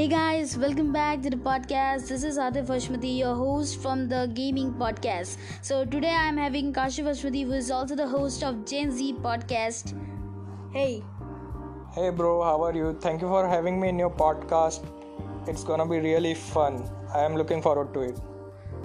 Hey guys, welcome back to the podcast. This is Atif Ashmati, your host from the GaMeme Podcast. So today I'm having Kashif Ashmati, who is also the host of Gen Z Podcast. Hey. Hey bro, how are you? Thank you for having me in your podcast. It's gonna be really fun. I am looking forward to it.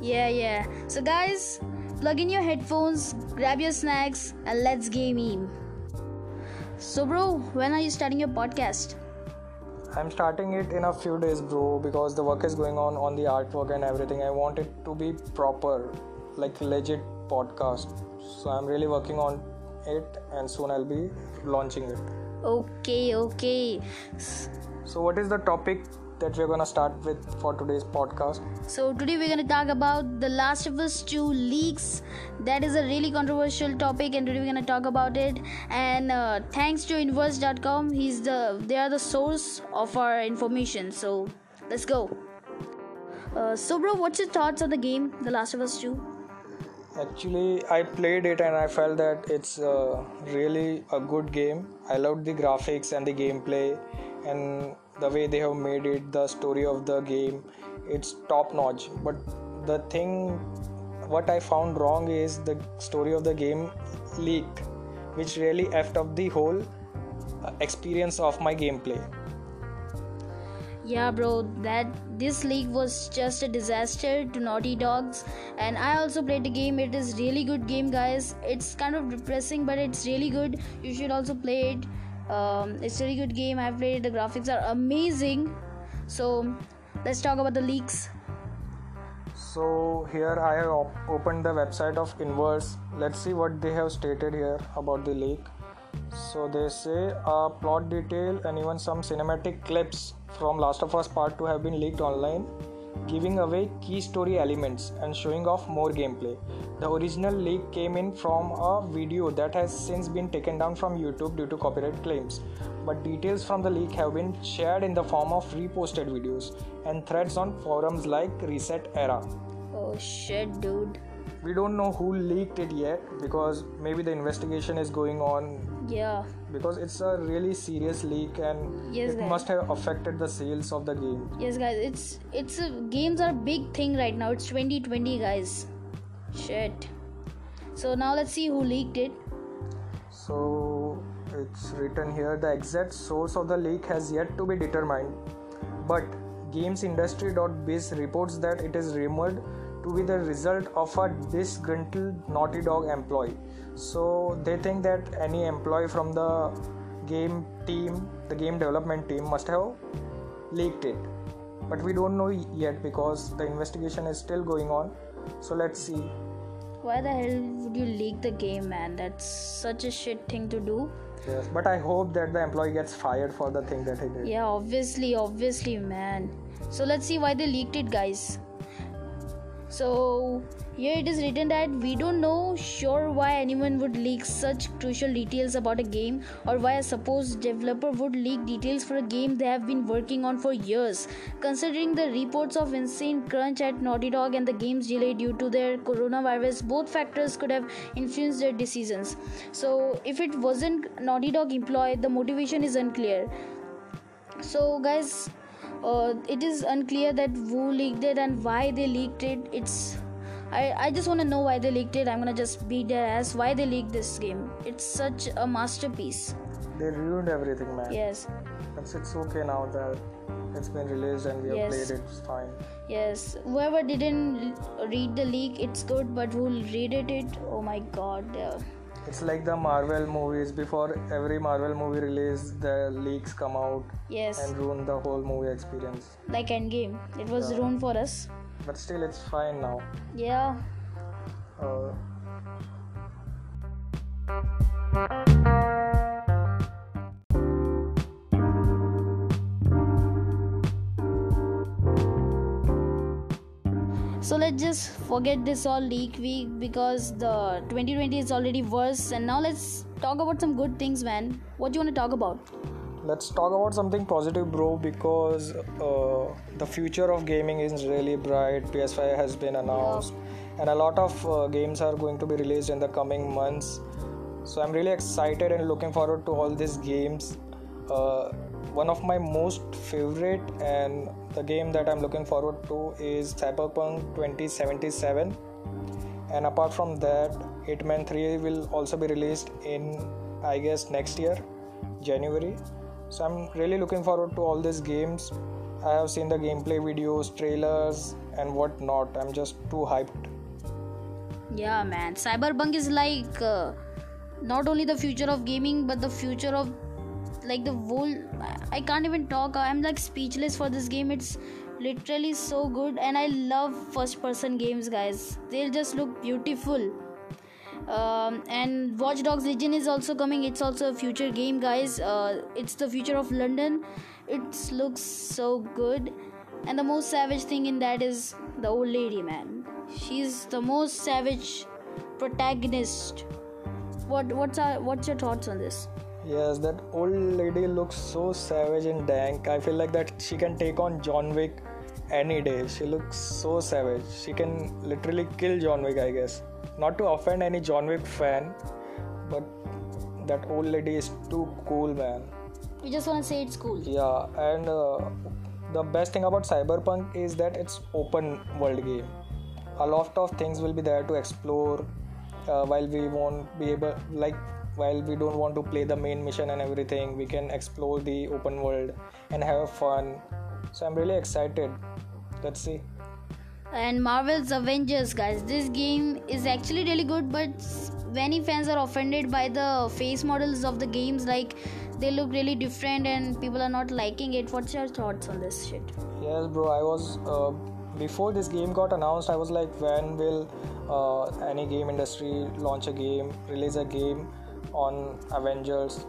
Yeah, yeah. So guys, plug in your headphones, grab your snacks, and let's game in. So bro, when are you starting your podcast? I'm starting it in a few days, bro, because the work is going on on the artwork and everything. I want it to be proper, like legit podcast. So I'm really working on it, and soon I'll be launching it. Okay, okay. So what is the topic that we're gonna start with for today's podcast. So today we're gonna talk about The Last of Us 2 leaks. That is a really controversial topic, and today we're gonna talk about it. And uh, thanks to Inverse.com, he's the they are the source of our information. So let's go. Uh, so bro, what's your thoughts on the game The Last of Us 2? Actually, I played it and I felt that it's uh, really a good game. I loved the graphics and the gameplay and the way they have made it the story of the game it's top notch but the thing what i found wrong is the story of the game leak which really effed up the whole uh, experience of my gameplay. Yeah bro that this leak was just a disaster to naughty dogs and i also played the game. It is really good game guys. It's kind of depressing but it's really good. You should also play it um, it's a really good game. I've played. The graphics are amazing. So let's talk about the leaks. So here i have op- opened the website of inverse. Let's see what they have stated here about the leak. So they say a plot detail and even some cinematic clips from last of us part 2 have been leaked online giving away key story elements and showing off more gameplay. The original leak came in from a video that has since been taken down from YouTube due to copyright claims, but details from the leak have been shared in the form of reposted videos and threads on forums like ResetEra. Oh shit, dude we don't know who leaked it yet because maybe the investigation is going on yeah. Because it's a really serious leak and yes, it guys. must have affected the sales of the game. Yes guys. It's it's a, games are a big thing right now. It's 2020 guys. Shit. So now let's see who leaked it. So it's written here the exact source of the leak has yet to be determined but gamesindustry.biz reports that it is rumored to be the result of a disgruntled Naughty Dog employee. So they think that any employee from the game team, the game development team, must have leaked it. But we don't know yet because the investigation is still going on. So let's see. Why the hell would you leak the game, man? That's such a shit thing to do. But I hope that the employee gets fired for the thing that he did. Yeah, obviously, obviously, man. So let's see why they leaked it, guys so here it is written that we don't know sure why anyone would leak such crucial details about a game or why a supposed developer would leak details for a game they have been working on for years. Considering the reports of insane crunch at naughty dog and the game's delay due to their coronavirus both factors could have influenced their decisions. So if it wasn't naughty dog employee the motivation is unclear. So guys uh, it is unclear that who leaked it and why they leaked it. It's I, I just want to know why they leaked it. I'm gonna just beat their ass. Why they leaked this game? It's such a masterpiece. They ruined everything man. Yes. It's, it's okay now that it's been released and we have yes. played it it's fine. Yes. Whoever didn't read the leak it's good but who read it, it oh my god uh, it's like the marvel movies. Before every marvel movie release the leaks come out yes. and ruin the whole movie experience. Like endgame. It was yeah. ruined for us but still it's fine now. Yeah. Uh, so let's just forget this all leak week because the 2020 is already worse. And now let's talk about some good things man. What do you want to talk about let's talk about something positive bro because uh, the future of gaming is really bright ps5 has been announced yeah. and a lot of uh, games are going to be released in the coming months so i'm really excited and looking forward to all these games uh, one of my most favorite and the game that I'm looking forward to is Cyberpunk 2077. And apart from that, Hitman 3 will also be released in I guess next year, January. So I'm really looking forward to all these games. I have seen the gameplay videos, trailers, and whatnot. I'm just too hyped. Yeah, man. Cyberpunk is like uh, not only the future of gaming, but the future of like the whole. I can't even talk. I'm like speechless for this game. It's literally so good, and I love first-person games, guys. They just look beautiful. Um, and Watch Dogs Legion is also coming. It's also a future game, guys. Uh, it's the future of London. It looks so good, and the most savage thing in that is the old lady, man. She's the most savage protagonist. What what's our, what's your thoughts on this? Yes, that old lady looks so savage and dank. I feel like that she can take on John Wick any day. She looks so savage. She can literally kill John Wick, I guess. Not to offend any John Wick fan, but that old lady is too cool, man. We just want to say it's cool. Yeah, and uh, the best thing about Cyberpunk is that it's open world game. A lot of things will be there to explore uh, while we won't be able like while we don't want to play the main mission and everything we can explore the open world and have fun so i'm really excited let's see and marvel's avengers guys. This game is actually really good but many fans are offended by the face models of the games. Like they look really different and people are not liking it. What's your thoughts on this shit? Yes bro. I was uh, before this game got announced i was like when will uh, any game industry launch a game release a game on avengers?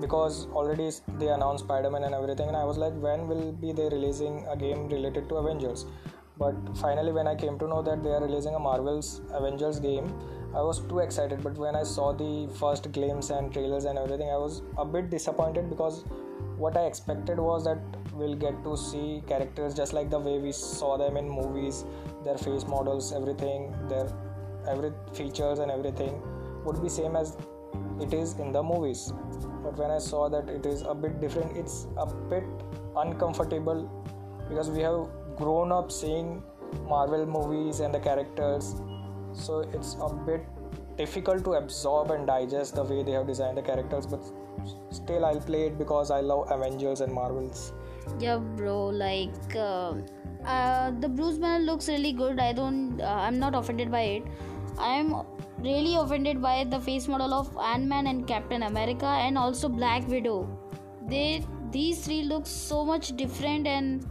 Because already they announced spider-man and everything and i was like when will be they releasing a game related to avengers but finally when i came to know that they are releasing a marvel's avengers game i was too excited. But when i saw the first glimpse and trailers and everything i was a bit disappointed because what i expected was that we'll get to see characters just like the way we saw them in movies their face models everything their every features and everything would be same as it is in the movies. But when i saw that it is a bit different it's a bit uncomfortable because we have grown up seeing marvel movies and the characters so it's a bit difficult to absorb and digest the way they have designed the characters but still i'll play it because i love avengers and marvels. Yeah bro like uh, uh, the bruce banner looks really good. I don't uh, i'm not offended by it. I'm really offended by the face model of ant-man and captain america and also black widow. They these three look so much different and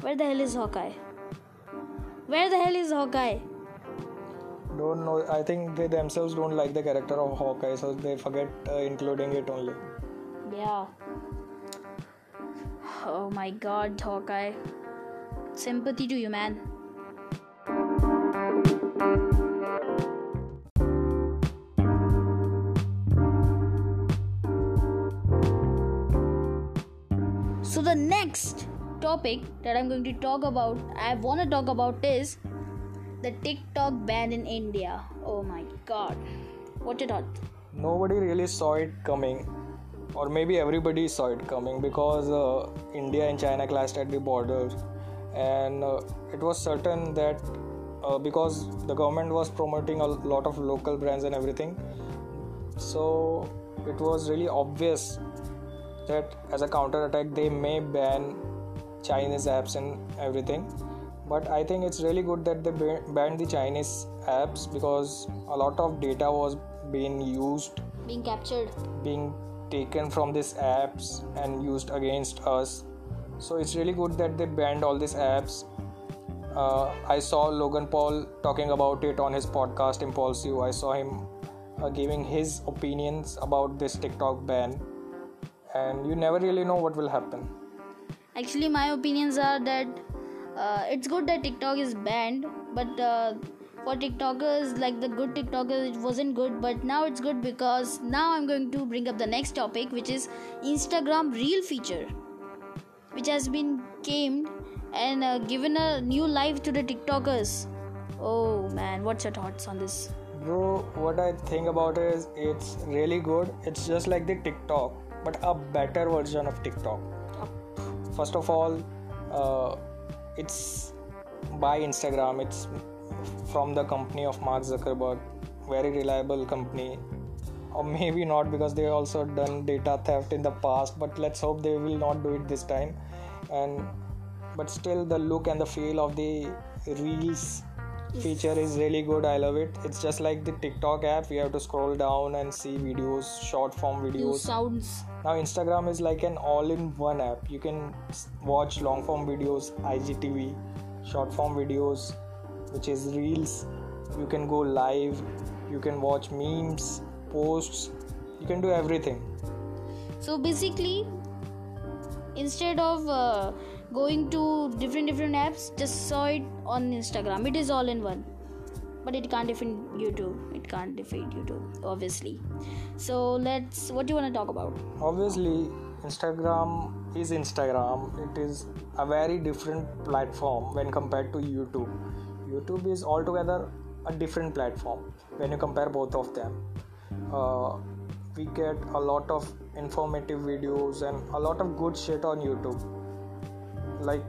where the hell is hawkeye? Where the hell is hawkeye? Don't know. I think they themselves don't like the character of hawkeye so they forget uh, including it only. Yeah. Oh my god hawkeye. Sympathy to you man. So, the next topic that I'm going to talk about, I want to talk about is the TikTok ban in India. Oh my god. What your thought? Nobody really saw it coming, or maybe everybody saw it coming because uh, India and China clashed at the borders, and uh, it was certain that uh, because the government was promoting a lot of local brands and everything, so it was really obvious that as a counter attack they may ban Chinese apps and everything. But I think it's really good that they banned the Chinese apps because a lot of data was being used, being captured, being taken from these apps and used against us. So it's really good that they banned all these apps. Uh, I saw Logan Paul talking about it on his podcast Impulsive. I saw him uh, giving his opinions about this TikTok ban and you never really know what will happen. Actually, my opinions are that uh, it's good that TikTok is banned, but uh, for TikTokers, like the good TikTokers, it wasn't good, but now it's good because now I'm going to bring up the next topic, which is Instagram Reel feature, which has been came and uh, given a new life to the TikTokers. Oh man, what's your thoughts on this? Bro, what I think about it is it's really good. It's just like the TikTok but a better version of TikTok. First of all uh, it's by instagram. It's from the company of mark zuckerberg. Very reliable company. Or maybe not because they also done data theft in the past but let's hope they will not do it this time. And but still the look and the feel of the reels feature is really good. I love it. It's just like the tiktok app. You have to scroll down and see videos short form videos. sounds. now instagram is like an all-in-one app. You can watch long form videos igtv short form videos which is reels. You can go live. You can watch memes posts. You can do everything. So basically, instead of uh, going to different different apps, just saw it on Instagram. It is all in one, but it can't defeat YouTube. It can't defeat YouTube, obviously. So let's. What do you want to talk about? obviously instagram is instagram it is a very different platform when compared to youtube youtube is altogether a different platform when you compare both of them uh, we get a lot of informative videos and a lot of good shit on youtube like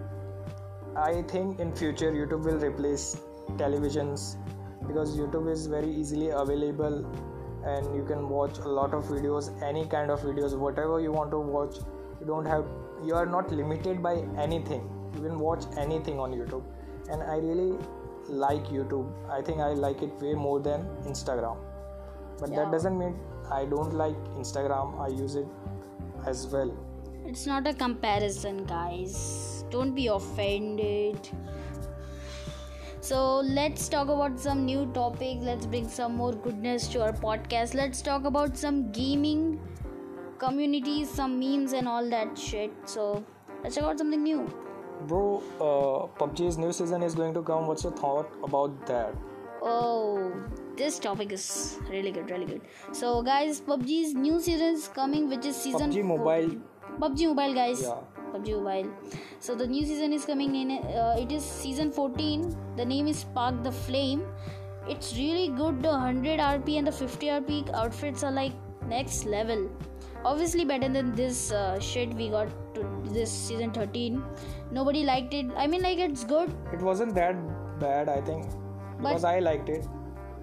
i think in future youtube will replace televisions because youtube is very easily available and you can watch a lot of videos any kind of videos whatever you want to watch. You don't have you are not limited by anything. You can watch anything on youtube. And i really like youtube. I think i like it way more than instagram. But Yeah. that doesn't mean i don't like instagram. I use it as well It's not a comparison, guys. Don't be offended. So let's talk about some new topics. Let's bring some more goodness to our podcast. Let's talk about some gaming communities, some memes, and all that shit. So let's talk about something new. bro uh, pubg's new season is going to come what's your thought about that Oh, this topic is really good, really good. So, guys, PUBG's new season is coming, which is season PUBG 14. Mobile. PUBG Mobile, guys. Yeah. PUBG Mobile. So the new season is coming in. Uh, it is season 14. The name is Spark the Flame. It's really good. The 100 RP and the 50 RP outfits are like next level. Obviously better than this uh, shit we got to this season 13. Nobody liked it. I mean, like it's good. it wasn't that bad i think because i liked it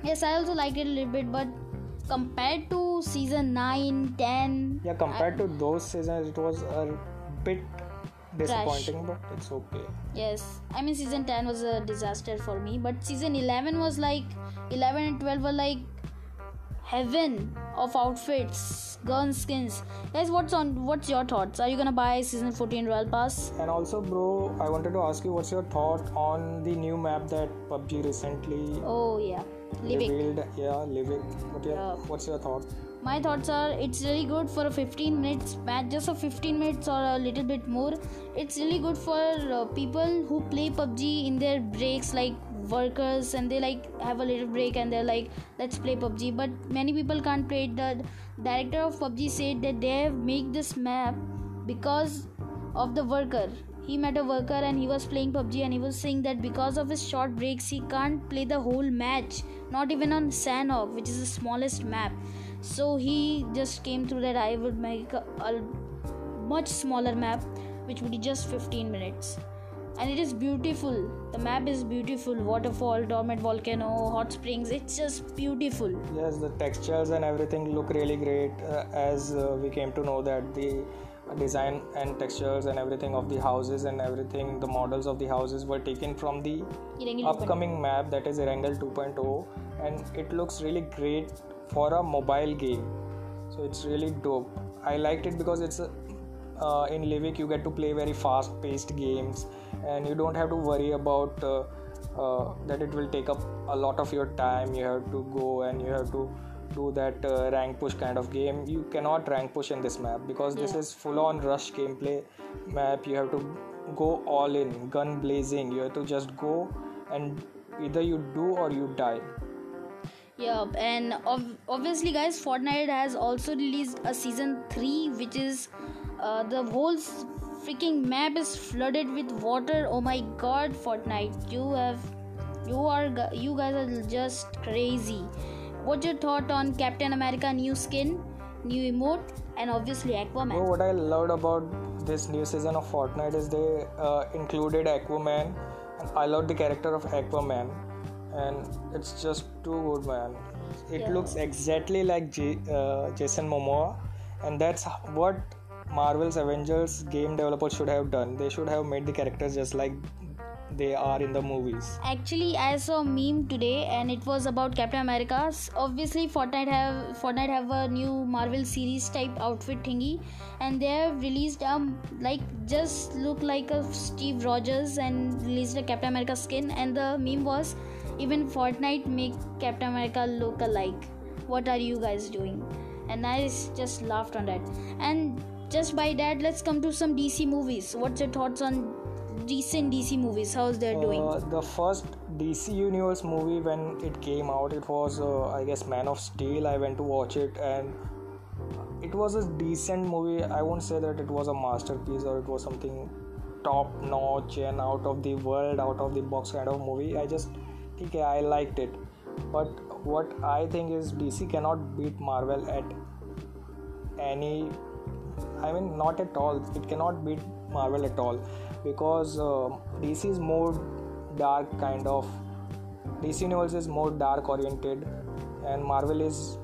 Yes, I also liked it a little bit, but compared to season 9, 10, yeah compared to uh, those seasons it was a bit disappointing but it's okay Yes, I mean season 10 was a disaster for me, but season 11 was like 11 and 12 were like heaven of outfits, gun skins. Guys, what's on what's your thoughts? Are you gonna buy season 14 Royal Pass? and also bro i wanted to ask you what's your thought on the new map that pubg recently Oh yeah. Livik. revealed yeah Livik what your, Yeah. what's your thought My thoughts are it's really good for a 15 minutes match, just a 15 minutes or a little bit more. It's really good for uh, people who play PUBG in their breaks, like workers, and they like have a little break and they're like, let's play PUBG. But many people can't play it. The director of PUBG said that they have made this map because of the worker. He met a worker and he was playing PUBG and he was saying that because of his short breaks, he can't play the whole match, not even on Sanhok, which is the smallest map. So he just came through that I would make a, a much smaller map, which would be just 15 minutes. And it is beautiful. The map is beautiful. Waterfall, dormant volcano, hot springs. It's just beautiful. yes the textures and everything look really great uh, as uh, we came to know that the design and textures and everything of the houses and everything the models of the houses were taken from the Erangel upcoming map that is Erangel 2.0 and it looks really great for a mobile game. So it's really dope. I liked it because it's a, uh, in Livik you get to play very fast paced games and you don't have to worry about uh, uh, that it will take up a lot of your time. You have to go and you have to do that uh, rank push kind of game you cannot rank push in this map because this is full on rush gameplay map you have to go all in gun blazing you have to just go and either you do or you die Yeah, and ov- obviously, guys, Fortnite has also released a season 3, which is uh, the whole freaking map is flooded with water. Oh my god, Fortnite, you have, you are, you guys are just crazy. What's your thought on Captain America new skin? new emote, and obviously Aquaman. Bro, what I loved about this new season of Fortnite is they uh, included Aquaman, and I love the character of Aquaman, and it's just too good, man. It Yeah. looks exactly like J- uh, Jason Momoa, and that's what Marvel's Avengers game developers should have done. They should have made the characters just like they are in the movies. Actually, I saw a meme today, and it was about Captain America. Obviously, Fortnite have Fortnite have a new Marvel series type outfit thingy, and they have released um like just look like a Steve Rogers and released a Captain America skin. And the meme was, even Fortnite make Captain America look alike. What are you guys doing? And I just laughed on that. And just by that, let's come to some DC movies. What's your thoughts on recent DC movies? How's they're doing? Uh, the first DC Universe movie when it came out, it was uh, I guess Man of Steel. I went to watch it and it was a decent movie. I won't say that it was a masterpiece or it was something top notch and out of the world, out of the box kind of movie. I just think I liked it. But what I think is DC cannot beat Marvel at any I mean, not at all. It cannot beat Marvel at all because uh, DC is more dark kind of. DC Universe is more dark oriented, and Marvel is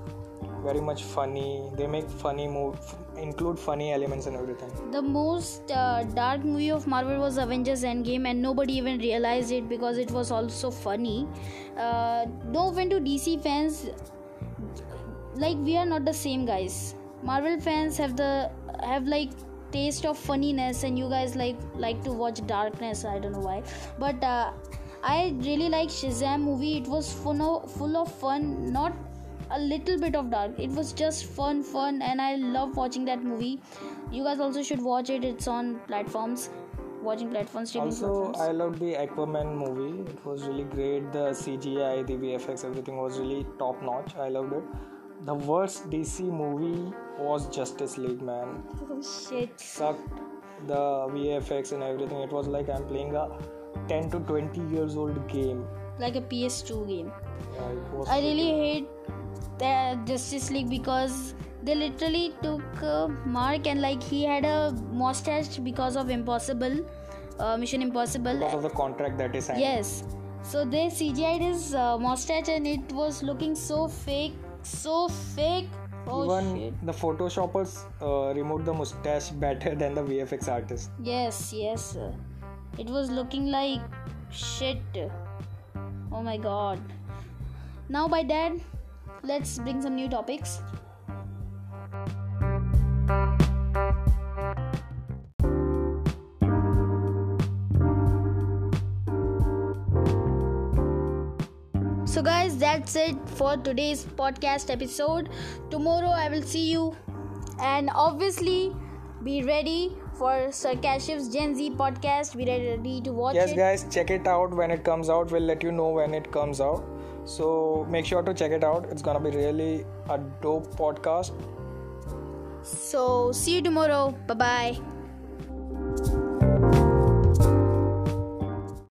very much funny. They make funny move, include funny elements and everything. the most uh, dark movie of Marvel was Avengers Endgame, and nobody even realized it because it was also funny. Uh, no offense to DC fans, like we are not the same guys. Marvel fans have the have like taste of funniness, and you guys like like to watch darkness. I don't know why, but uh, I really like Shazam movie. It was full of, full of fun, not a little bit of dark it was just fun fun and i love watching that movie you guys also should watch it it's on platforms watching platforms streaming Also, platforms I loved the Aquaman movie. It was really great. The CGI, the VFX, everything was really top notch. I loved it. The worst DC movie was Justice League, man. oh shit sucked the VFX and everything. It was like I'm playing a 10 to 20 years old game. like a ps2 game Yeah, i really hate the justice league because they literally took uh, mark and like he had a mustache because of impossible uh, mission impossible because of the contract that is signed. Yes. So they CGI'd his uh, mustache and it was looking so fake, so fake. Oh Even shit. the photoshoppers uh, removed the mustache better than the VFX artist. Yes, yes. It was looking like shit. Oh my god. Now by that, let's bring some new topics. So, guys, that's it for today's podcast episode. Tomorrow, I will see you, and obviously, be ready for Sir Kashif's Gen Z podcast. Be ready to watch Yes, it. guys, check it out when it comes out. We'll let you know when it comes out. So make sure to check it out. It's gonna be really a dope podcast. So, see you tomorrow. Bye bye.